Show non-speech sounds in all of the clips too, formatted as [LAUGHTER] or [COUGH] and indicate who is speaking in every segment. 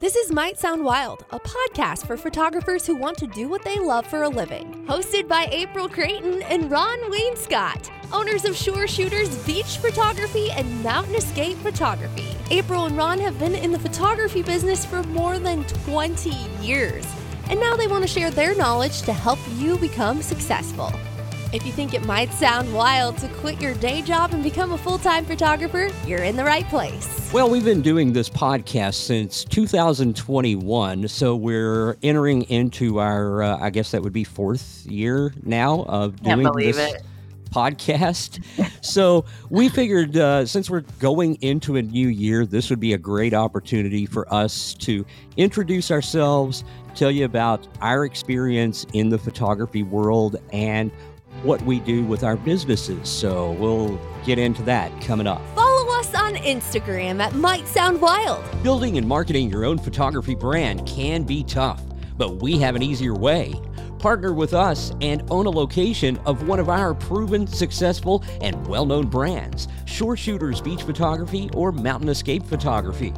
Speaker 1: This is Might Sound Wild, a podcast for photographers who want to do what they love for a living. Hosted by April Creighton and Ron Wainscott, owners of Shore Shooters Beach Photography and Mountain Escape Photography. April and Ron have been in the photography business for more than 20 years, and now they want to share their knowledge to help you become successful. If you think it might sound wild to quit your day job and become a full time photographer, you're in the right place.
Speaker 2: Well, we've been doing this podcast since 2021, so we're entering into our, uh, I guess that would be fourth year now of
Speaker 3: Can't
Speaker 2: doing this
Speaker 3: it.
Speaker 2: podcast. [LAUGHS] so we figured uh, since we're going into a new year, this would be a great opportunity for us to introduce ourselves, tell you about our experience in the photography world, and what we do with our businesses. So we'll get into that coming up.
Speaker 1: Follow us on Instagram at Might Sound Wild.
Speaker 2: Building and marketing your own photography brand can be tough, but we have an easier way. Partner with us and own a location of one of our proven, successful, and well known brands Shore Shooters Beach Photography or Mountain Escape Photography.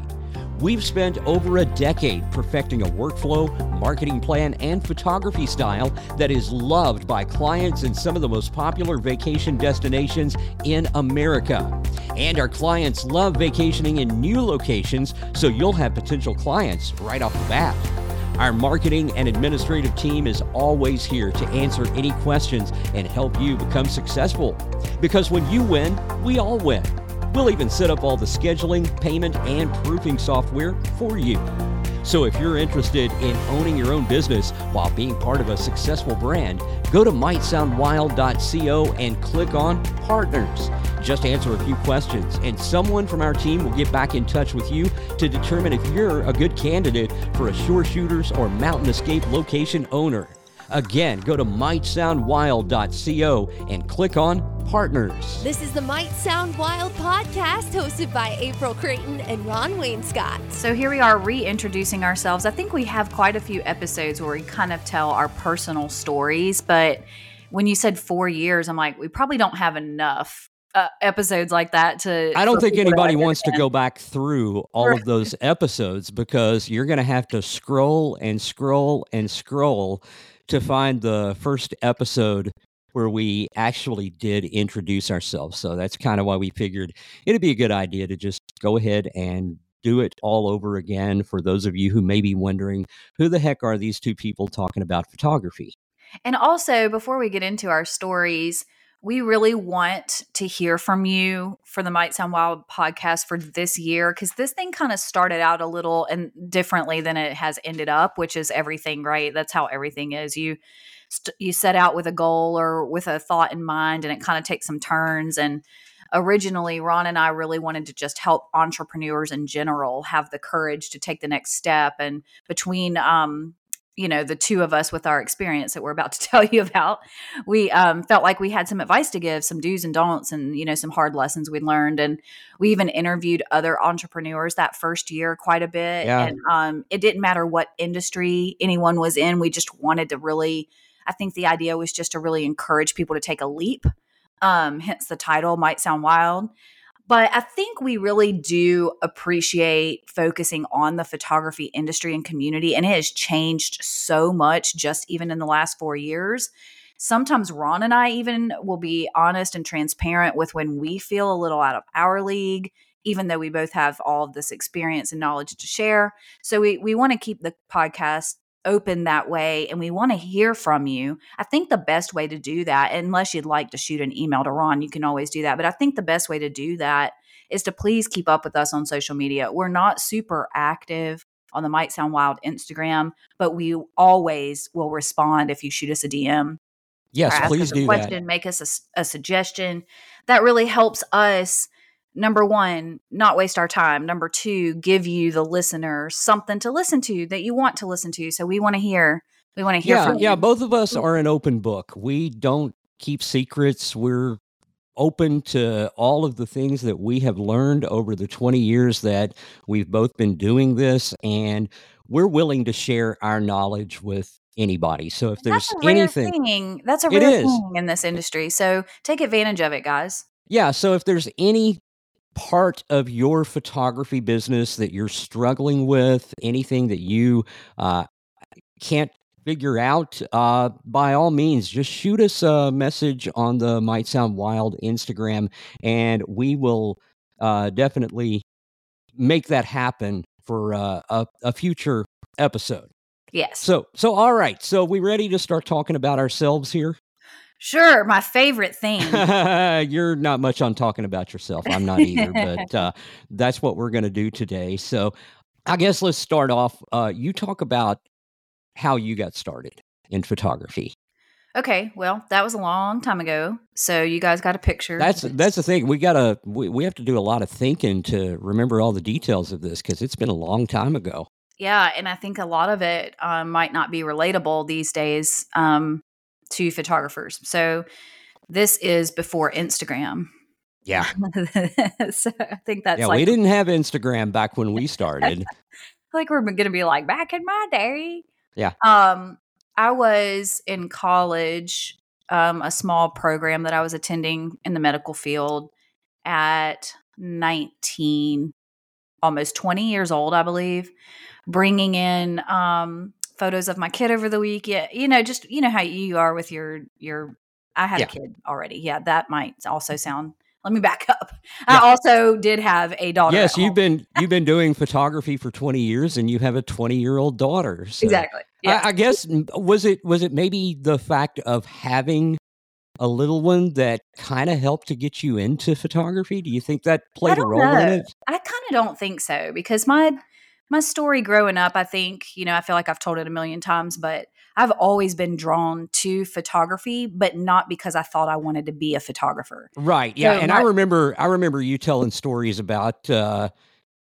Speaker 2: We've spent over a decade perfecting a workflow, marketing plan, and photography style that is loved by clients in some of the most popular vacation destinations in America. And our clients love vacationing in new locations, so you'll have potential clients right off the bat. Our marketing and administrative team is always here to answer any questions and help you become successful. Because when you win, we all win. We'll even set up all the scheduling, payment, and proofing software for you. So if you're interested in owning your own business while being part of a successful brand, go to mightsoundwild.co and click on Partners. Just answer a few questions, and someone from our team will get back in touch with you to determine if you're a good candidate for a Shore Shooters or Mountain Escape location owner. Again, go to mightsoundwild.co and click on Partners.
Speaker 1: This is the Might Sound Wild podcast hosted by April Creighton and Ron Wainscott.
Speaker 3: So here we are reintroducing ourselves. I think we have quite a few episodes where we kind of tell our personal stories, but when you said four years, I'm like, we probably don't have enough uh, episodes like that to.
Speaker 2: I don't think
Speaker 3: people to
Speaker 2: anybody wants to go back through all of those [LAUGHS] episodes because you're going to have to scroll and scroll and scroll to find the first episode where we actually did introduce ourselves. So that's kind of why we figured it'd be a good idea to just go ahead and do it all over again for those of you who may be wondering who the heck are these two people talking about photography?
Speaker 3: And also, before we get into our stories, we really want to hear from you for the Might Sound Wild podcast for this year because this thing kind of started out a little and differently than it has ended up, which is everything, right? That's how everything is. You st- you set out with a goal or with a thought in mind, and it kind of takes some turns. And originally, Ron and I really wanted to just help entrepreneurs in general have the courage to take the next step. And between um, you know the two of us with our experience that we're about to [LAUGHS] tell you about we um, felt like we had some advice to give some do's and don'ts and you know some hard lessons we'd learned. And we even interviewed other entrepreneurs that first year quite a bit.
Speaker 2: Yeah.
Speaker 3: and um, it didn't matter what industry anyone was in we just wanted to really i think the idea was just to really encourage people to take a leap. Um, hence the title might sound wild but I think we really do appreciate focusing on the photography industry and community. And it has changed so much just even in the last four years. Sometimes Ron and I even will be honest and transparent with when we feel a little out of our league, even though we both have all of this experience and knowledge to share. So we, we want to keep the podcast open that way and we want to hear from you. I think the best way to do that, unless you'd like to shoot an email to Ron, you can always do that. But I think the best way to do that is to please keep up with us on social media. We're not super active on the Might Sound Wild Instagram, but we always will respond if you shoot us a DM
Speaker 2: Yes, please
Speaker 3: us a
Speaker 2: do
Speaker 3: question,
Speaker 2: that.
Speaker 3: make us a suggestion. That really helps us. Number one, not waste our time. Number two, give you the listener something to listen to that you want to listen to. So we want to hear. We want to hear
Speaker 2: Yeah,
Speaker 3: from
Speaker 2: yeah,
Speaker 3: you.
Speaker 2: both of us are an open book. We don't keep secrets. We're open to all of the things that we have learned over the 20 years that we've both been doing this and we're willing to share our knowledge with anybody. So if there's
Speaker 3: That's a
Speaker 2: anything
Speaker 3: thing. That's a rare thing in this industry. So take advantage of it, guys.
Speaker 2: Yeah, so if there's any part of your photography business that you're struggling with, anything that you uh, can't figure out, uh, by all means, just shoot us a message on the Might Sound Wild Instagram, and we will uh, definitely make that happen for uh, a, a future episode.
Speaker 3: Yes.
Speaker 2: So, so all right. So, we ready to start talking about ourselves here?
Speaker 3: Sure, my favorite thing. [LAUGHS]
Speaker 2: You're not much on talking about yourself. I'm not either, but [LAUGHS] uh, that's what we're going to do today. So, I guess let's start off. Uh, you talk about how you got started in photography.
Speaker 3: Okay, well, that was a long time ago. So you guys got a picture.
Speaker 2: That's that's the thing. We gotta we, we have to do a lot of thinking to remember all the details of this because it's been a long time ago.
Speaker 3: Yeah, and I think a lot of it um, might not be relatable these days. Um, to photographers. So this is before Instagram.
Speaker 2: Yeah. [LAUGHS]
Speaker 3: so I think that's
Speaker 2: yeah.
Speaker 3: like,
Speaker 2: we didn't have Instagram back when we started. [LAUGHS]
Speaker 3: like we're going to be like back in my day.
Speaker 2: Yeah.
Speaker 3: Um, I was in college, um, a small program that I was attending in the medical field at 19, almost 20 years old, I believe, bringing in um, photos of my kid over the week. Yeah, you know, just you know how you are with your your. I had
Speaker 2: Yeah.
Speaker 3: a kid already. Yeah, that might also sound. Let me back [LAUGHS] up.
Speaker 2: Yeah.
Speaker 3: I also did have a daughter.
Speaker 2: yes, you've been you've been doing photography for 20 years, and you have a 20 year old daughter. So
Speaker 3: exactly. Yeah.
Speaker 2: I, I guess mm, was it was it maybe the fact of having a little one that kind of helped to get you into photography? Do you think that played a role in it?
Speaker 3: I kind of don't think so because my my story growing up, I think, you know, I feel like I've told it a million times, but I've always been drawn to photography, but not because I thought I wanted to be a photographer.
Speaker 2: Right. Yeah.
Speaker 3: So
Speaker 2: and I remember I remember you telling stories about uh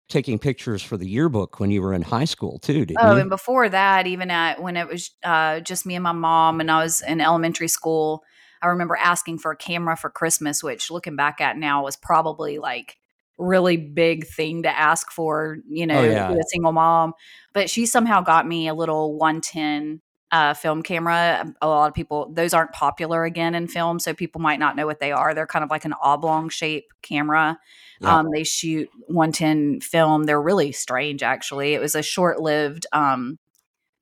Speaker 2: taking pictures for the yearbook when you were in high school too, didn't
Speaker 3: Oh,
Speaker 2: you?
Speaker 3: and before that, even at when it was uh, just me and my mom, and I was in elementary school, I remember asking for a camera for Christmas, which looking back at now was probably like really big thing to ask for, you know,
Speaker 2: Oh, yeah.
Speaker 3: a single mom. But she somehow got me a little 110 uh, film camera. A lot of people, those aren't popular again in film, so people might not know what they are. They're kind of like an oblong shape camera.
Speaker 2: Yeah.
Speaker 3: Um, they shoot 110 film. They're really strange, actually. It was a short lived um,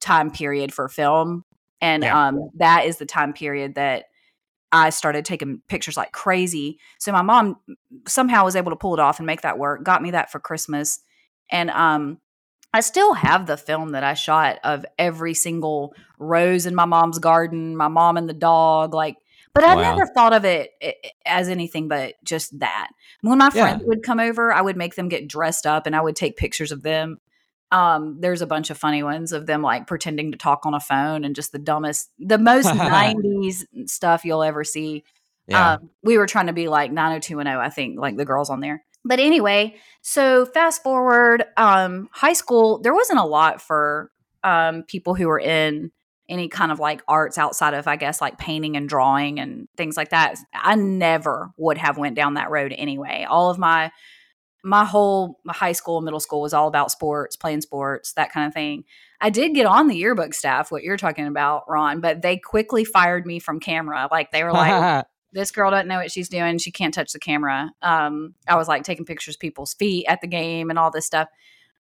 Speaker 3: time period for film. And
Speaker 2: Yeah.
Speaker 3: um, that is the time period that I started taking pictures like crazy. So my mom somehow was able to pull it off and make that work, got me that for Christmas. And um, I still have the film that I shot of every single rose in my mom's garden, my mom and the dog, like but I
Speaker 2: Wow.
Speaker 3: never thought of it i- i- as anything but just that. When my
Speaker 2: Yeah.
Speaker 3: friends would come over, I would make them get dressed up and I would take pictures of them. Um, there's a bunch of funny ones of them like pretending to talk on a phone and just the dumbest, the most [LAUGHS] 90s stuff you'll ever see.
Speaker 2: Yeah.
Speaker 3: Um, we were trying to be like 90210, I think, like the girls on there. But anyway, so fast forward, um, high school, there wasn't a lot for um, people who were in any kind of like arts outside of, I guess, like painting and drawing and things like that. I never would have went down that road anyway. All of my my whole high school, middle school was all about sports, playing sports, that kind of thing. I did get on the yearbook staff, what you're talking about, Ron, but they quickly fired me from camera. Like they were like, [LAUGHS] this girl doesn't know what she's doing. She can't touch the camera. Um, I was like taking pictures of people's feet at the game and all this stuff.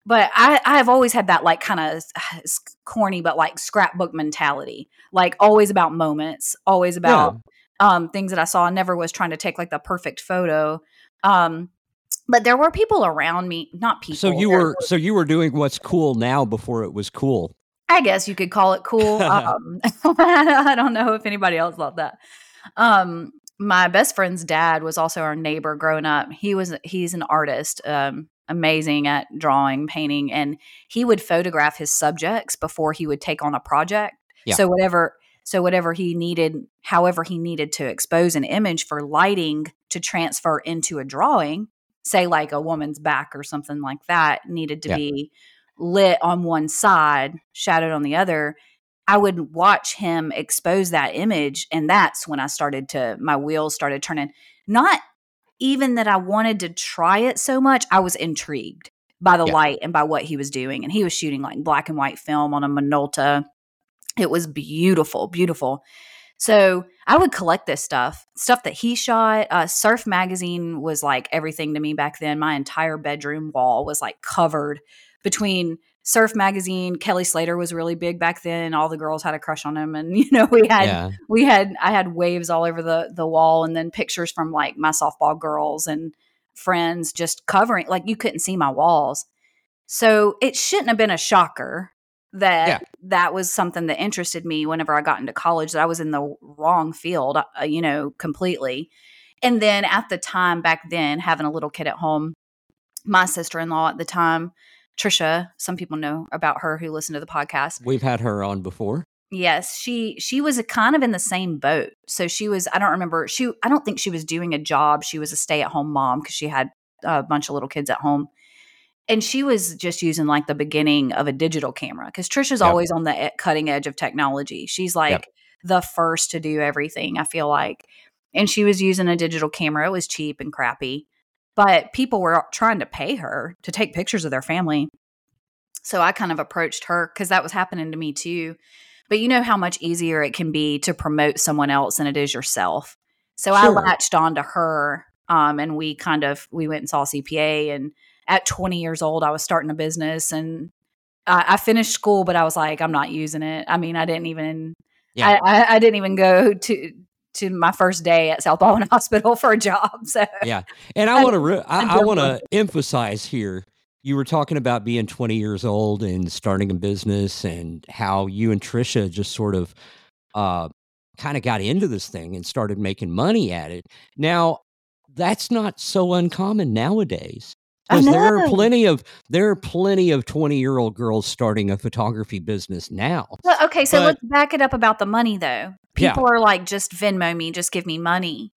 Speaker 3: But I, I have always had that like kind of [SIGHS] corny, but like scrapbook mentality, like always about moments, always about um, things that I saw. I never was trying to take like the perfect photo. Um, but there were people around me, not people.
Speaker 2: so you were so you were doing what's cool now before it was cool.
Speaker 3: I guess you could call it cool. [LAUGHS] Um, [LAUGHS] I don't know if anybody else thought that. Um, my best friend's dad was also our neighbor growing up. He was he's an artist, um, amazing at drawing, painting, and he would photograph his subjects before he would take on a project.
Speaker 2: Yeah.
Speaker 3: So whatever so whatever he needed, however he needed to expose an image for lighting to transfer into a drawing, say like a woman's back or something like that, needed to
Speaker 2: Yeah.
Speaker 3: be lit on one side, shadowed on the other. I would watch him expose that image. And that's when I started to, my wheels started turning. Not even that I wanted to try it so much, I was intrigued by the
Speaker 2: Yeah.
Speaker 3: light and by what he was doing. And he was shooting like black and white film on a Minolta. It was beautiful, beautiful. So I would collect this stuff, stuff that he shot. Uh, Surf magazine was like everything to me back then. My entire bedroom wall was like covered between Surf magazine. Kelly Slater was really big back then. All the girls had a crush on him, and [LAUGHS] you know we had
Speaker 2: Yeah.
Speaker 3: we had I had waves all over the the wall, and then pictures from like my softball girls and friends just covering like you couldn't see my walls. So it shouldn't have been a shocker that
Speaker 2: Yeah.
Speaker 3: that was something that interested me whenever I got into college that I was in the wrong field, uh, you know, completely. And then at the time back then having a little kid at home, my sister-in-law at the time, Trisha, some people know about her who listen to the podcast.
Speaker 2: We've had her on before.
Speaker 3: Yes, she she was a kind of in the same boat. So she was I don't remember she I don't think she was doing a job. She was a stay-at-home mom because she had a bunch of little kids at home. And she was just using like the beginning of a digital camera cuz Trisha's
Speaker 2: Yep.
Speaker 3: always on the cutting edge of technology. She's like
Speaker 2: Yep.
Speaker 3: the first to do everything, I feel like. And she was using a digital camera. It was cheap and crappy. But people were trying to pay her to take pictures of their family. So I kind of approached her cuz that was happening to me too. But you know how much easier it can be to promote someone else than it is yourself. So I latched on to her um, and we kind of we went and saw CPA and at 20 years old I was starting a business and I, I finished school but I was like I'm not using it. I mean I didn't even
Speaker 2: Yeah.
Speaker 3: I, I, I didn't even go to to my first day at South Baldwin [LAUGHS] Hospital for a job. So
Speaker 2: Yeah. And I want to re- I
Speaker 3: I
Speaker 2: want to emphasize here. You were talking about being 20 years old and starting a business and how you and Trisha just sort of uh kind of got into this thing and started making money at it. Now, that's not so uncommon nowadays. Because there are plenty of there are plenty of 20-year-old girls starting a photography business now.
Speaker 3: Well, okay, so
Speaker 2: But-
Speaker 3: let's back it up about the money though.
Speaker 2: Yeah.
Speaker 3: People are like, just Venmo me, just give me money.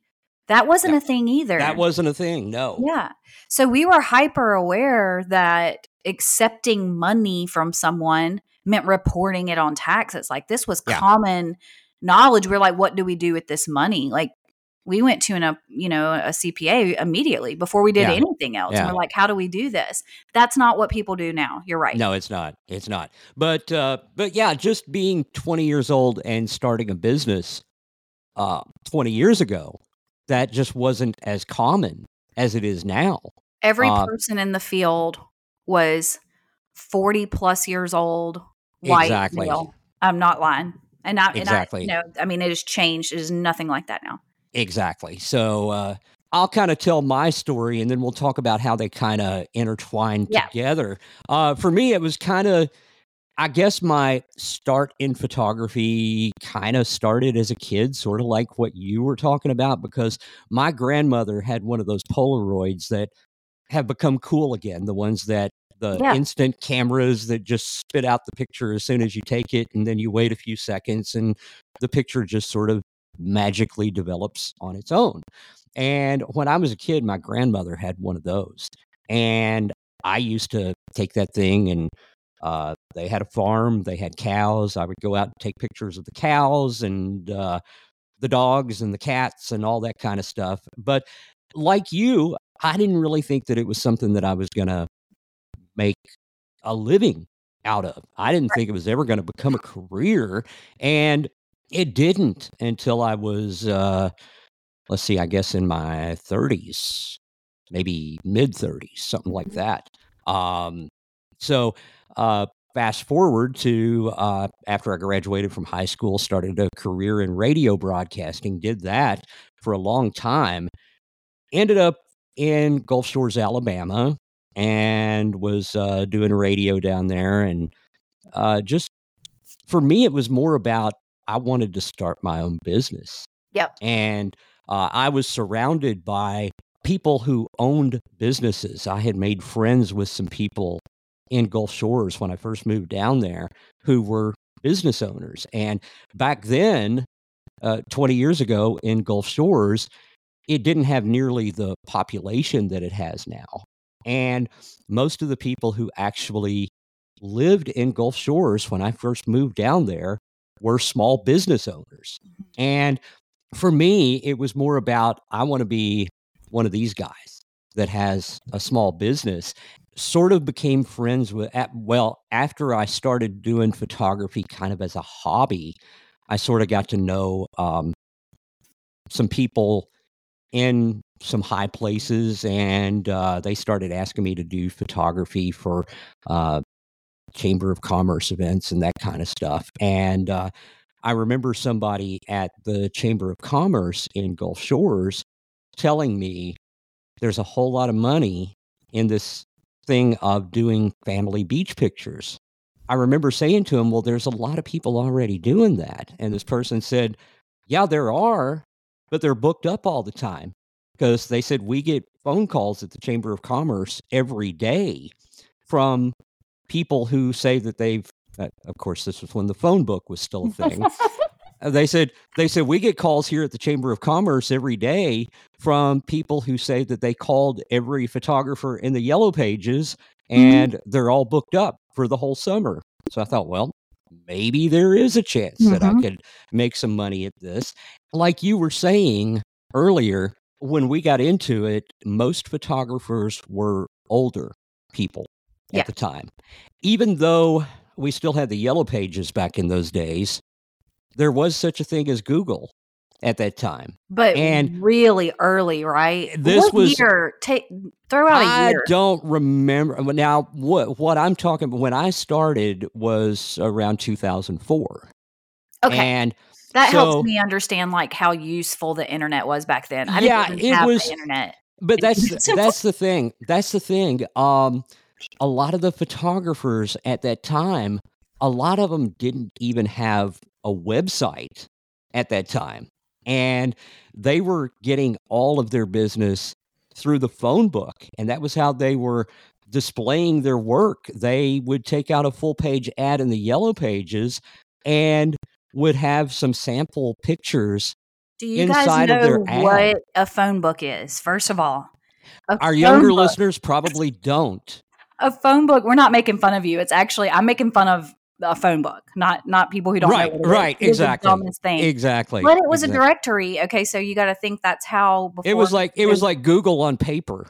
Speaker 3: That wasn't
Speaker 2: Yeah.
Speaker 3: a thing either.
Speaker 2: That wasn't a thing. No.
Speaker 3: Yeah. So we were hyper aware that accepting money from someone meant reporting it on taxes. Like this was
Speaker 2: Yeah.
Speaker 3: common knowledge. We're like, what do we do with this money? Like we went to an, a you know a CPA immediately before we did
Speaker 2: Yeah.
Speaker 3: anything else.
Speaker 2: Yeah.
Speaker 3: we're like, how do we do this? That's not what people do now. You're right.
Speaker 2: No, it's not. It's not. But uh, but yeah, just being 20 years old and starting a business uh, 20 years ago, that just wasn't as common as it is now.
Speaker 3: Every
Speaker 2: Uh,
Speaker 3: person in the field was 40 plus years old, white
Speaker 2: Exactly.
Speaker 3: male. I'm not lying. And I,
Speaker 2: Exactly.
Speaker 3: and I, you know, I mean, it has changed. It is nothing like that now.
Speaker 2: Exactly. So uh, I'll kind of tell my story, and then we'll talk about how they kind of intertwine
Speaker 3: Yeah.
Speaker 2: together. Uh, for me, it was kind of, I guess, my start in photography kind of started as a kid, sort of like what you were talking about, because my grandmother had one of those Polaroids that have become cool again, the ones that the
Speaker 3: Yeah.
Speaker 2: instant cameras that just spit out the picture as soon as you take it, and then you wait a few seconds, and the picture just sort of magically develops on its own. And when I was a kid, my grandmother had one of those. And I used to take that thing and uh, they had a farm, they had cows. I would go out and take pictures of the cows and uh, the dogs and the cats and all that kind of stuff. But like you, I didn't really think that it was something that I was going to make a living out of. I didn't think it was ever going to become a career. And it didn't until I was, uh, let's see, I guess in my 30s, maybe mid 30s, something like that. Um, so, uh, fast forward to uh, after I graduated from high school, started a career in radio broadcasting, did that for a long time, ended up in Gulf Shores, Alabama, and was uh, doing radio down there. And uh, just for me, it was more about I wanted to start my own business.
Speaker 3: Yep.
Speaker 2: And uh, I was surrounded by people who owned businesses. I had made friends with some people in Gulf Shores when I first moved down there who were business owners. And back then, uh, 20 years ago in Gulf Shores, it didn't have nearly the population that it has now. And most of the people who actually lived in Gulf Shores when I first moved down there were small business owners. And for me, it was more about I want to be one of these guys that has a small business. Sort of became friends with, at, well, after I started doing photography kind of as a hobby, I sort of got to know um, some people in some high places, and uh, they started asking me to do photography for uh, Chamber of Commerce events and that kind of stuff. And uh, I remember somebody at the Chamber of Commerce in Gulf Shores telling me there's a whole lot of money in this thing of doing family beach pictures. I remember saying to him, Well, there's a lot of people already doing that. And this person said, Yeah, there are, but they're booked up all the time because they said we get phone calls at the Chamber of Commerce every day from people who say that they've uh, of course this was when the phone book was still a thing [LAUGHS] uh, they said they said we get calls here at the chamber of commerce every day from people who say that they called every photographer in the yellow pages
Speaker 3: Mm-hmm.
Speaker 2: and they're all booked up for the whole summer so i thought well maybe there is a chance that i
Speaker 3: Mhm.
Speaker 2: could make some money at this like you were saying earlier when we got into it most photographers were older people at
Speaker 3: Yeah.
Speaker 2: the time even though we still had the yellow pages back in those days, there was such a thing as Google at that time.
Speaker 3: But
Speaker 2: And-
Speaker 3: really early, right?
Speaker 2: This
Speaker 3: what
Speaker 2: was-
Speaker 3: year? Take throw out a
Speaker 2: I
Speaker 3: year.
Speaker 2: I don't remember now what what I'm talking about when I started was around 2004.
Speaker 3: Okay,
Speaker 2: And
Speaker 3: that
Speaker 2: so-
Speaker 3: helps me understand like how useful the internet was back then. I
Speaker 2: Yeah, it
Speaker 3: have
Speaker 2: was-
Speaker 3: the internet.
Speaker 2: but [LAUGHS] that's that's the thing. That's the thing. Um a lot of the photographers at that time, a lot of them didn't even have a website at that time. And they were getting all of their business through the phone book. And that was how they were displaying their work. They would take out a full page ad in the yellow pages and would have some sample pictures.
Speaker 3: Do you guys
Speaker 2: inside of their
Speaker 3: know what a phone book is? First of all, a
Speaker 2: Our younger
Speaker 3: book-
Speaker 2: listeners probably don't.
Speaker 3: A phone book. We're not making fun of you. It's actually I'm making fun of a phone book, not not people who don't
Speaker 2: Right,
Speaker 3: know what it is.
Speaker 2: right,
Speaker 3: It is the
Speaker 2: exactly.
Speaker 3: dumbest thing.
Speaker 2: Exactly.
Speaker 3: But it was a directory. Okay, so you got to think that's how. Before
Speaker 2: It was like it was like Google on paper.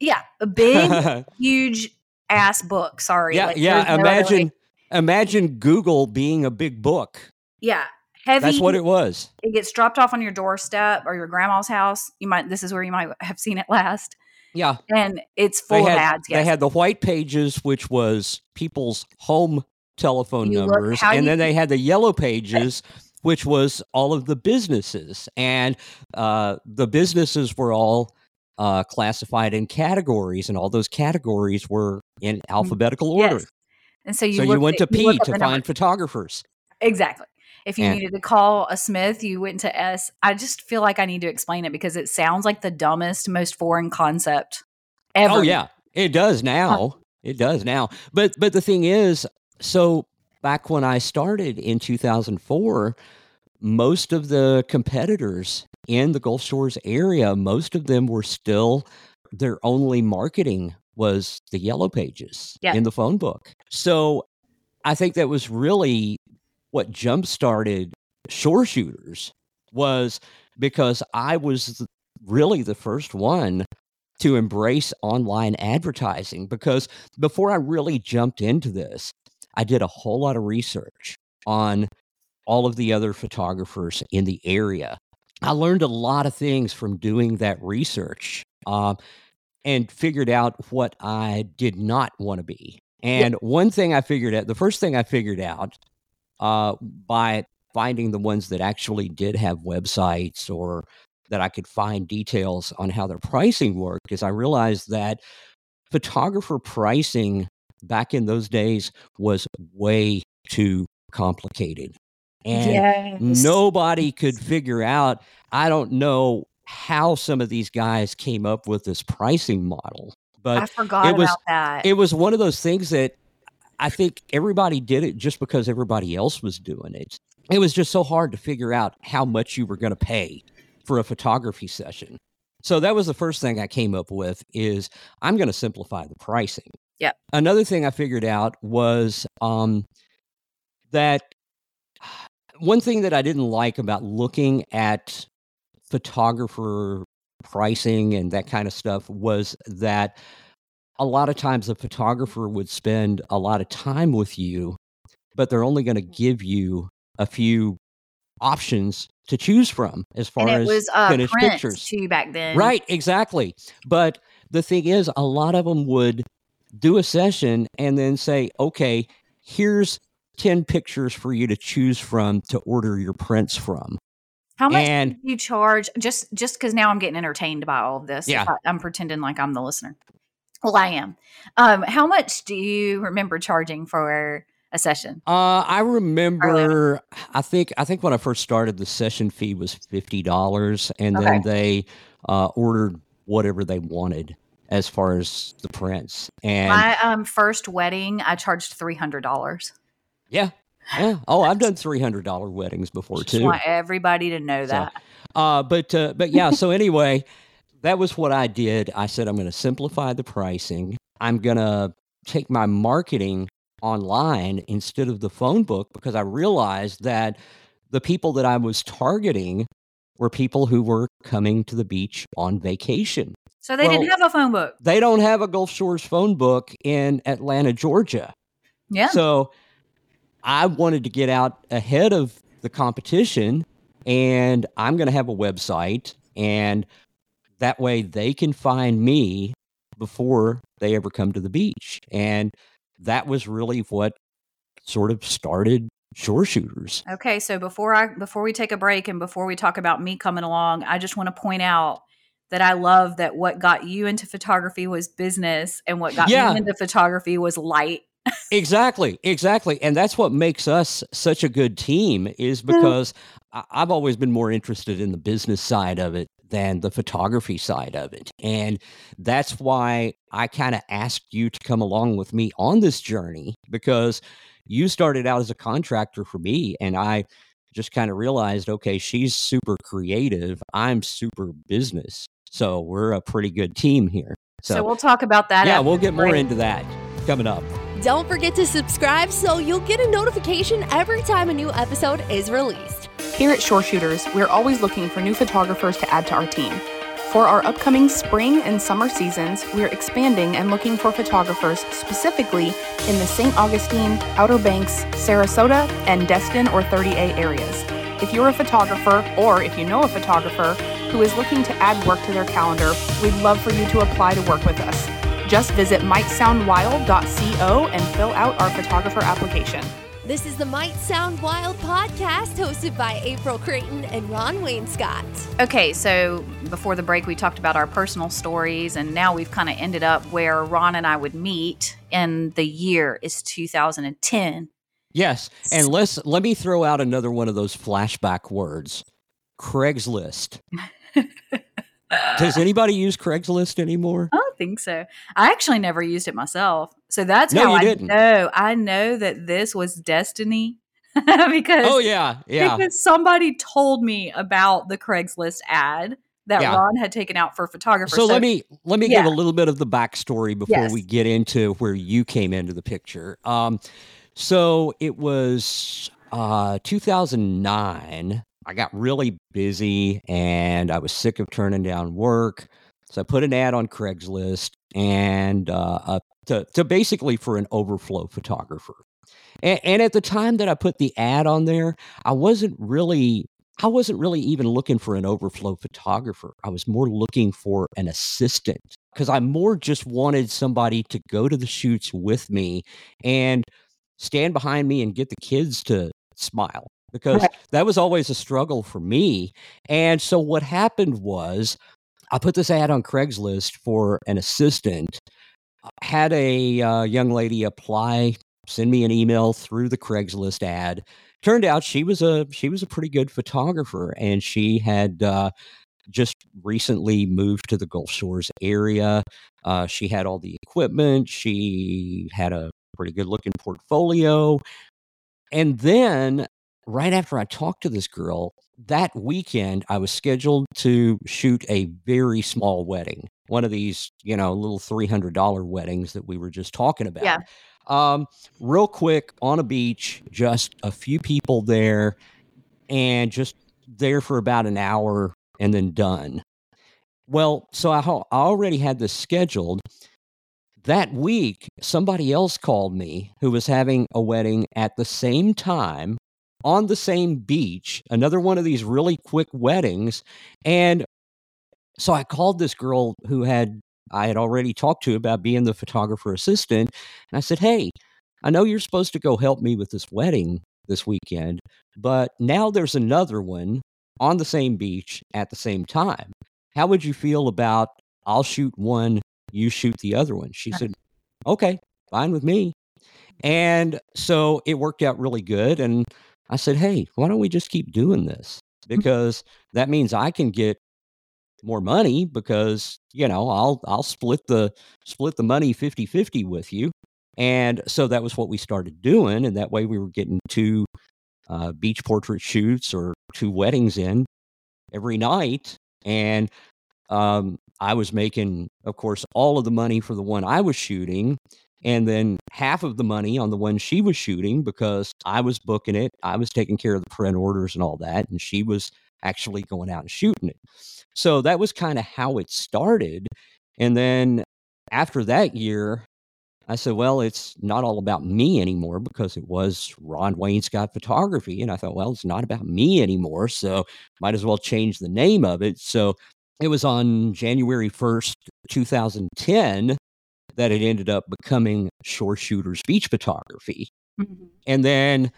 Speaker 3: yeah, a big, [LAUGHS] huge ass book. Sorry.
Speaker 2: yeah,
Speaker 3: like,
Speaker 2: yeah.
Speaker 3: no
Speaker 2: Imagine imagine Google being a big book.
Speaker 3: yeah, heavy.
Speaker 2: That's what it was.
Speaker 3: it gets dropped off on your doorstep or your grandma's house. You might. This is where you might have seen it last,
Speaker 2: Yeah.
Speaker 3: and it's full
Speaker 2: had,
Speaker 3: of ads.
Speaker 2: they had the white pages, which was people's home telephone
Speaker 3: You
Speaker 2: numbers, and then they had the yellow pages, which was all of the businesses, and uh, the businesses were all uh, classified in categories, and all those categories were in alphabetical order.
Speaker 3: Mm, Yes. and so you
Speaker 2: so you went
Speaker 3: at-
Speaker 2: to P to find
Speaker 3: number.
Speaker 2: photographers.
Speaker 3: Exactly. If you
Speaker 2: And-
Speaker 3: needed to call a Smith, you went to S. I just feel like I need to explain it because it sounds like the dumbest, most foreign concept oh, ever.
Speaker 2: Oh yeah, it does now. It does now. But but the thing is, so back when I started in 2004, most of the competitors in the Gulf Shores area, most of them were still their only marketing was the yellow pages
Speaker 3: Yeah.
Speaker 2: in the phone book. So I think that was really what jump started shore shooters was because I was really the first one to embrace online advertising because before I really jumped into this, I did a whole lot of research on all of the other photographers in the area. I learned a lot of things from doing that research um, and figured out what I did not want to be. And one thing I figured out, the first thing I figured out uh, by finding the ones that actually did have websites or that I could find details on how their pricing worked is I realized that photographer pricing back in those days was way too complicated. And
Speaker 3: Yes.
Speaker 2: nobody could figure out, I don't know how some of these guys came up with this pricing model, but
Speaker 3: I forgot
Speaker 2: it was-
Speaker 3: about that.
Speaker 2: it was one of those things that I think everybody did it just because everybody else was doing it. It was just so hard to figure out how much you were going to pay for a photography session. So that was the first thing I came up with is I'm going to simplify the pricing.
Speaker 3: Yep.
Speaker 2: Another thing I figured out was um, that one thing that I didn't like about looking at photographer pricing and that kind of stuff was that a lot of times a photographer would spend a lot of time with you, but they're only going to give you a few options to choose from as far
Speaker 3: and it
Speaker 2: as
Speaker 3: was uh,
Speaker 2: finished pictures.
Speaker 3: too back then.
Speaker 2: Right, exactly. But the thing is, a lot of them would do a session and then say, okay, here's 10 pictures for you to choose from to order your prints from.
Speaker 3: How much
Speaker 2: And-
Speaker 3: do you charge? Just just because now I'm getting entertained by all of this.
Speaker 2: Yeah.
Speaker 3: I, I'm pretending like I'm the listener. Well, I am. Um, how much do you remember charging for a session?
Speaker 2: Uh, I remember. I think. I think when I first started, the session fee was fifty dollars, and then they uh, ordered whatever they wanted as far as the prints. And
Speaker 3: My um first wedding, I charged three hundred dollars.
Speaker 2: yeah, yeah. Oh, I've done three hundred dollar weddings before
Speaker 3: Just
Speaker 2: too.
Speaker 3: want everybody to know
Speaker 2: So,
Speaker 3: that.
Speaker 2: Uh, but uh, but yeah. So anyway, that was what I did. I said I'm going to simplify the pricing. I'm going to take my marketing online instead of the phone book because I realized that the people that I was targeting were people who were coming to the beach on vacation.
Speaker 3: So they didn't have a phone book.
Speaker 2: They don't have a Gulf Shores phone book in Atlanta, Georgia.
Speaker 3: Yeah.
Speaker 2: So I wanted to get out ahead of the competition and I'm going to have a website and that way they can find me before they ever come to the beach. And that was really what sort of started Shore Shooters.
Speaker 3: Okay, so before I before we take a break and before we talk about me coming along, I just want to point out that I love that what got you into photography was business and what got
Speaker 2: Yeah.
Speaker 3: me into photography was light. [LAUGHS]
Speaker 2: exactly exactly and that's what makes us such a good team is because i've always been more interested in the business side of it than the photography side of it and that's why i kind of asked you to come along with me on this journey because you started out as a contractor for me and i just kind of realized okay she's super creative i'm super business so we're a pretty good team here
Speaker 3: So,
Speaker 2: so,
Speaker 3: we'll talk about that.
Speaker 2: yeah
Speaker 3: after
Speaker 2: we'll get more into that coming up
Speaker 1: Don't forget to subscribe so you'll get a notification every time a new episode is released.
Speaker 4: Here at Shore Shooters, we're always looking for new photographers to add to our team. For our upcoming spring and summer seasons, we're expanding and looking for photographers specifically in the St. Augustine, Outer Banks, Sarasota, and Destin or 30A areas. If you're a photographer or if you know a photographer who is looking to add work to their calendar, we'd love for you to apply to work with us. Just visit mightsoundwild.co and fill out our photographer application.
Speaker 1: This is the Might Sound Wild podcast hosted by April Creighton and Ron Wainscott.
Speaker 3: Okay, so before the break, we talked about our personal stories, and now we've kind of ended up where Ron and I would meet, and the year is 2010.
Speaker 2: Yes, and let's let me throw out another one of those flashback words. Craigslist. [LAUGHS] Does anybody use Craigslist anymore?
Speaker 3: I don't think so. I actually never used it myself. So that's
Speaker 2: No,
Speaker 3: how I
Speaker 2: didn't.
Speaker 3: know. I know that this was destiny [LAUGHS] because,
Speaker 2: Oh yeah, yeah.
Speaker 3: because somebody told me about the Craigslist ad that
Speaker 2: Yeah.
Speaker 3: Ron had taken out for photographers.
Speaker 2: So let me let me
Speaker 3: yeah.
Speaker 2: give a little bit of the backstory before
Speaker 3: Yes.
Speaker 2: we get into where you came into the picture. Um, so it was uh, 2009. I got really busy and I was sick of turning down work. So I put an ad on Craigslist and uh, uh, to, to basically for an overflow photographer. And, and at the time that I put the ad on there, I wasn't really I wasn't really even looking for an overflow photographer. I was more looking for an assistant because I more just wanted somebody to go to the shoots with me and stand behind me and get the kids to smile because that was always a struggle for me. And so what happened was I put this ad on Craigslist for an assistant, had a uh, young lady apply, send me an email through the Craigslist ad turned out she was a she was a pretty good photographer and she had uh, just recently moved to the Gulf Shores area. Uh, she had all the equipment. She had a pretty good looking portfolio. And then right after I talked to this girl, that weekend I was scheduled to shoot a very small wedding. One of these, you know, little $300 weddings that we were just talking about.
Speaker 3: Yeah.
Speaker 2: Um, real quick on a beach, just a few people there and just there for about an hour and then done. Well, so I, I already had this scheduled. That week, somebody else called me who was having a wedding at the same time on the same beach, another one of these really quick weddings. And so I called this girl who had I had already talked to about being the photographer assistant. And I said, Hey, I know you're supposed to go help me with this wedding this weekend, but now there's another one on the same beach at the same time. How would you feel about I'll shoot one, you shoot the other one? She said, Okay, fine with me. And so it worked out really good. And I said, Hey, why don't we just keep doing this? Because that means I can get more money because, you know, I'll I'll split the split the money 50-50 with you. And so that was what we started doing. And that way we were getting two uh, beach portrait shoots or two weddings in every night. And um, I was making, of course, all of the money for the one I was shooting, and then half of the money on the one she was shooting because I was booking it. I was taking care of the print orders and all that, and she was actually going out and shooting it. So that was kind of how it started. And then after that year, I said, well, it's not all about me anymore because it was Ron Wainscott Photography. And I thought, well, it's not about me anymore. So might as well change the name of it. So it was on January 1st, 2010, that it ended up becoming Shore Shooters Beach Photography. Mm-hmm. And then,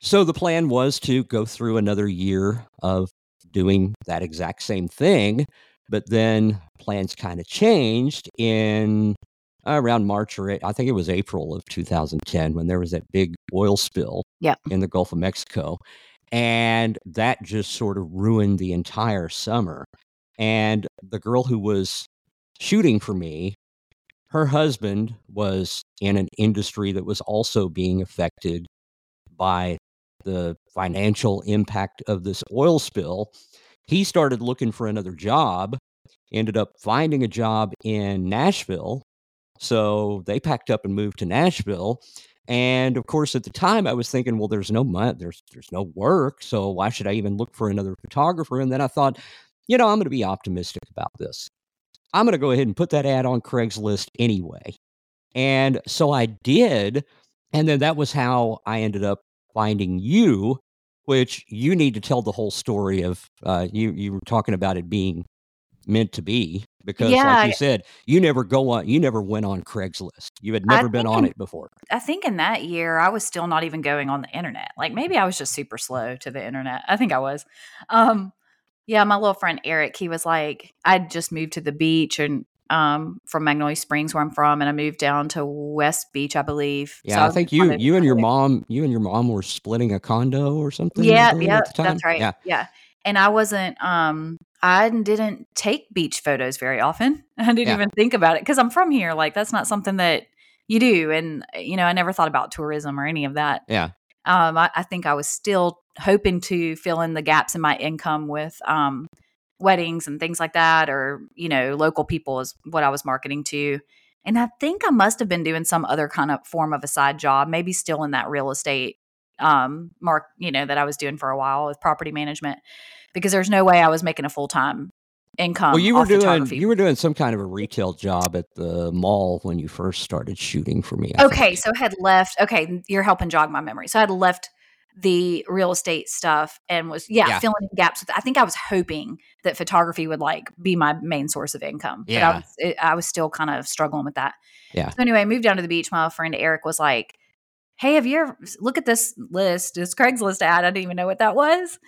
Speaker 2: so the plan was to go through another year of doing that exact same thing. But then plans kind of changed in around March or I think it was April of 2010 when there was that big oil spill
Speaker 3: yep.
Speaker 2: in the Gulf of Mexico. And that just sort of ruined the entire summer. And the girl who was shooting for me, her husband was in an industry that was also being affected by the financial impact of this oil spill. He started looking for another job, ended up finding a job in Nashville. So they packed up and moved to Nashville. And of course, at the time, I was thinking, well, there's no money, there's there's no work, so why should I even look for another photographer? And then I thought, you know, I'm going to be optimistic about this. I'm going to go ahead and put that ad on Craigslist anyway. And so I did. And then that was how I ended up finding you, which you need to tell the whole story of uh, you. You were talking about it being meant to be because, yeah, like you said, you never go on. You never went on Craigslist. You had never been on in, it before.
Speaker 3: I think in that year, I was still not even going on the internet. Like maybe I was just super slow to the internet. I think I was. Um, yeah, my little friend Eric, he was like, I'd just moved to the beach and um, from Magnolia Springs, where I'm from, and I moved down to West Beach, I believe.
Speaker 2: Yeah, so I, I think you, you and your mom, you and your mom were splitting a condo or something.
Speaker 3: Yeah, yeah, that's right. Yeah, yeah. And I wasn't, um, I didn't take beach photos very often. [LAUGHS] I didn't yeah. even think about it because I'm from here. Like that's not something that you do, and you know, I never thought about tourism or any of that.
Speaker 2: Yeah.
Speaker 3: Um, I, I think I was still hoping to fill in the gaps in my income with um, weddings and things like that, or you know, local people is what I was marketing to. And I think I must have been doing some other kind of form of a side job, maybe still in that real estate um, mark, you know, that I was doing for a while with property management, because there's no way I was making a full time income.
Speaker 2: Well, you were doing you were doing some kind of a retail job at the mall when you first started shooting for me.
Speaker 3: I okay, think. so I had left. Okay, you're helping jog my memory. So I had left the real estate stuff and was yeah, yeah. filling in gaps with I think I was hoping that photography would like be my main source of income.
Speaker 2: Yeah.
Speaker 3: But I was it, I was still kind of struggling with that.
Speaker 2: Yeah.
Speaker 3: So anyway, I moved down to the beach. My friend Eric was like, Hey, have you ever look at this list, this Craigslist ad? I didn't even know what that was.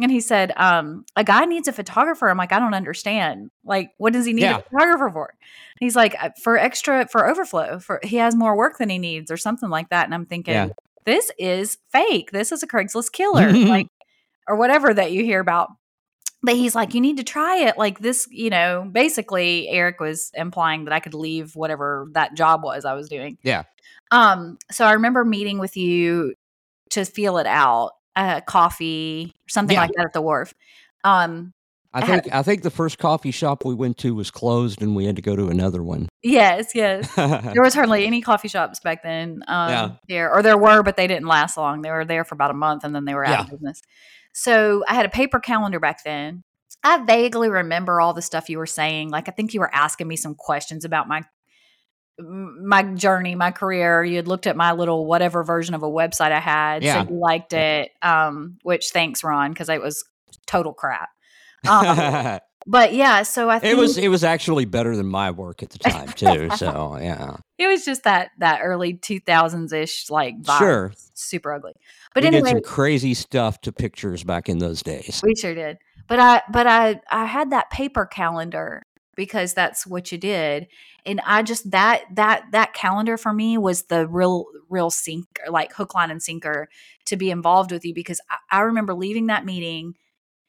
Speaker 3: And he said, um, a guy needs a photographer. I'm like, I don't understand. Like, what does he need yeah. a photographer for? And he's like, uh, for extra, for overflow, for he has more work than he needs or something like that. And I'm thinking, yeah this is fake. This is a Craigslist killer, like, [LAUGHS] or whatever that you hear about. But he's like, you need to try it. Like this, you know, basically, Eric was implying that I could leave whatever that job was I was doing.
Speaker 2: Yeah.
Speaker 3: Um, so I remember meeting with you to feel it out, uh, coffee, something yeah. like that at the wharf. Um,
Speaker 2: I think I think the first coffee shop we went to was closed, and we had to go to another one.
Speaker 3: Yes, yes. [LAUGHS] there was hardly any coffee shops back then. Um, yeah. There, or there were, but they didn't last long. They were there for about a month, and then they were out yeah. of business. So I had a paper calendar back then. I vaguely remember all the stuff you were saying. Like I think you were asking me some questions about my my journey, my career. You had looked at my little whatever version of a website I had,
Speaker 2: Yeah.
Speaker 3: said you liked it. Um, which thanks, Ron, because it was total crap. Um, [LAUGHS] but yeah, so I think
Speaker 2: it was it was actually better than my work at the time too. So yeah, [LAUGHS]
Speaker 3: it was just that that early two thousands ish like vibe.
Speaker 2: Sure.
Speaker 3: super ugly. But
Speaker 2: we
Speaker 3: anyway,
Speaker 2: did some crazy stuff to pictures back in those days.
Speaker 3: We sure did. But I but I I had that paper calendar because that's what you did. And I just that that that calendar for me was the real real sink like hook line and sinker to be involved with you because I, I remember leaving that meeting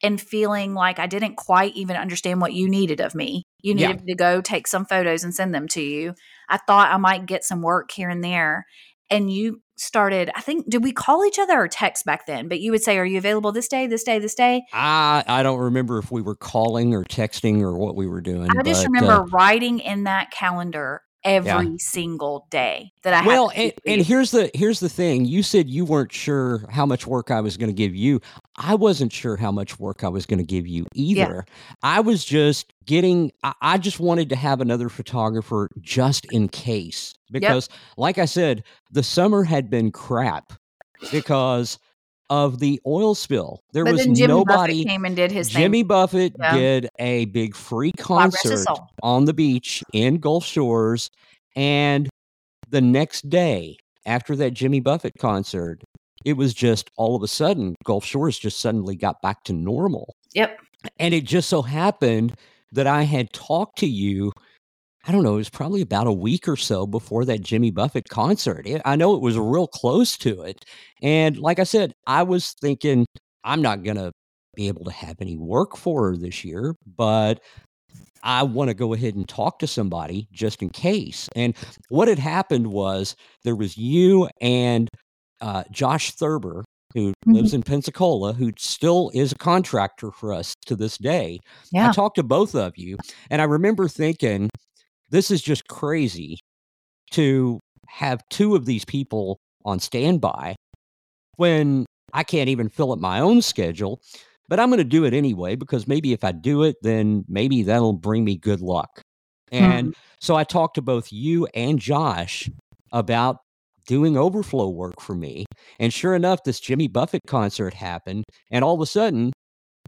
Speaker 3: and feeling like I didn't quite even understand what you needed of me. You
Speaker 2: Yeah.
Speaker 3: needed me to go take some photos and send them to you. I thought I might get some work here and there. And you started, I think, did we call each other or text back then? But you would say, Are you available this day, this day, this day?
Speaker 2: I I don't remember if we were calling or texting or what we were doing.
Speaker 3: I just
Speaker 2: but,
Speaker 3: remember
Speaker 2: uh,
Speaker 3: writing in that calendar every single day that I had.
Speaker 2: well, and, and here's the here's the thing. You said you weren't sure how much work I was going to give you. I wasn't sure how much work I was going to give you either. I was just getting. I, I just wanted to have another photographer just in case because, like I said, the summer had been crap because of the oil spill. There
Speaker 3: but
Speaker 2: was nobody.
Speaker 3: Buffett came and did his
Speaker 2: Jimmy
Speaker 3: thing.
Speaker 2: Buffett
Speaker 3: Yeah.
Speaker 2: did a big free
Speaker 3: God rest his
Speaker 2: concert on the beach in Gulf Shores. And the next day, after that Jimmy Buffett concert, it was just all of a sudden, Gulf Shores just suddenly got back to normal.
Speaker 3: Yep.
Speaker 2: And it just so happened that I had talked to you. I don't know, it was probably about a week or so before that Jimmy Buffett concert. It- I know it was real close to it. And like I said, I was thinking, I'm not going to be able to have any work for her this year, but I want to go ahead and talk to somebody just in case. And what had happened was there was you and uh, Josh Thurber, who lives in Pensacola, who still is a contractor for us to this day.
Speaker 3: Yeah.
Speaker 2: I talked to both of you, and I remember thinking, this is just crazy to have two of these people on standby when I can't even fill up my own schedule. But I'm going to do it anyway because maybe if I do it, then maybe that'll bring me good luck. And mm-hmm. so I talked to both you and Josh about doing overflow work for me. And sure enough, this Jimmy Buffett concert happened. And all of a sudden,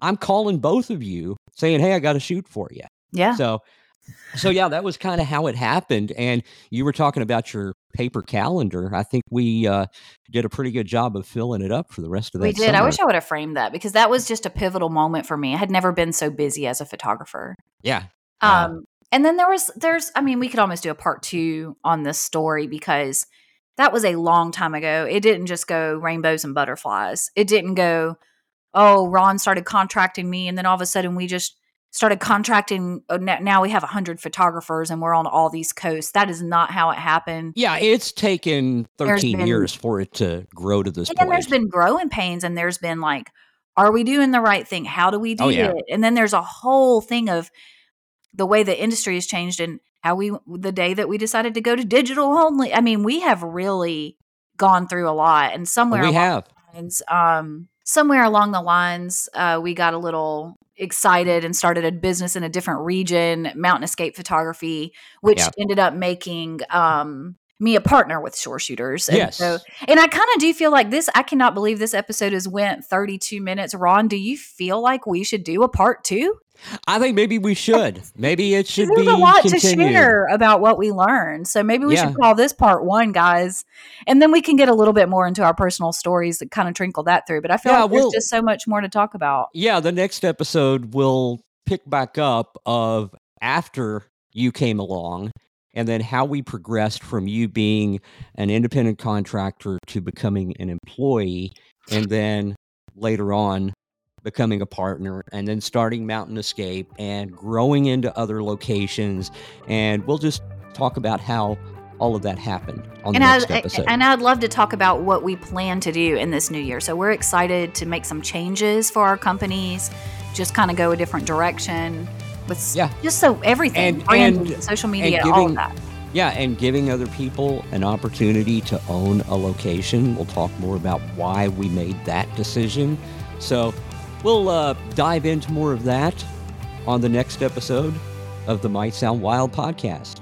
Speaker 2: I'm calling both of you saying, Hey, I got a shoot for you.
Speaker 3: Yeah.
Speaker 2: So, so yeah, that was kind of how it happened. And you were talking about your paper calendar. I think we uh, did a pretty good job of filling it up for the rest of that.
Speaker 3: we did. I wish I would have framed that because that was just a pivotal moment for me. I had never been so busy as a photographer.
Speaker 2: Yeah. Yeah.
Speaker 3: Um, and then there was there's I mean we could almost do a part two on this story because that was a long time ago. It didn't just go rainbows and butterflies. It didn't go, oh, Ron started contracting me, and then all of a sudden we just started contracting. oh, Now we have a hundred photographers and we're on all these coasts. That is not how it happened.
Speaker 2: Yeah, it's taken 13
Speaker 3: been-
Speaker 2: years for it to grow to this
Speaker 3: And
Speaker 2: point.
Speaker 3: there's been growing pains, and there's been like, are we doing the right thing? How do we do
Speaker 2: Oh, yeah.
Speaker 3: it? And then there's a whole thing of the way the industry has changed and how we, the day that we decided to go to digital only. I mean, we have really gone through a lot, and somewhere
Speaker 2: we
Speaker 3: along
Speaker 2: have.
Speaker 3: the lines, um, somewhere along the lines, uh, we got a little excited and started a business in a different region, Mountain Escape Photography, which
Speaker 2: Yeah.
Speaker 3: ended up making um, me a partner with Shore Shooters. And
Speaker 2: Yes.
Speaker 3: so and I kind of do feel like this. I cannot believe this episode has went 32 minutes. Ron, do you feel like we should do a part two?
Speaker 2: I think maybe we should. Maybe it should
Speaker 3: There's
Speaker 2: be
Speaker 3: a lot
Speaker 2: continued.
Speaker 3: to share about what we learned. So maybe we
Speaker 2: Yeah.
Speaker 3: should call this part one, guys. And then we can get a little bit more into our personal stories that kind of trinkle that through. But I feel
Speaker 2: Yeah,
Speaker 3: like there's
Speaker 2: we'll-
Speaker 3: just so much more to talk about.
Speaker 2: Yeah, the next episode will pick back up of after you came along and then how we progressed from you being an independent contractor to becoming an employee and then later on becoming a partner and then starting Mountain Escape and growing into other locations and we'll just talk about how all of that happened on the
Speaker 3: And, I,
Speaker 2: next episode.
Speaker 3: and I'd love to talk about what we plan to do in this new year. So we're excited to make some changes for our companies, just kind of go a different direction with
Speaker 2: Yeah.
Speaker 3: just so everything,
Speaker 2: And-
Speaker 3: branding,
Speaker 2: and-
Speaker 3: social
Speaker 2: and
Speaker 3: media, all of that.
Speaker 2: Yeah, and giving other people an opportunity to own a location. We'll talk more about why we made that decision. So we'll uh, dive into more of that on the next episode of the Might Sound Wild podcast.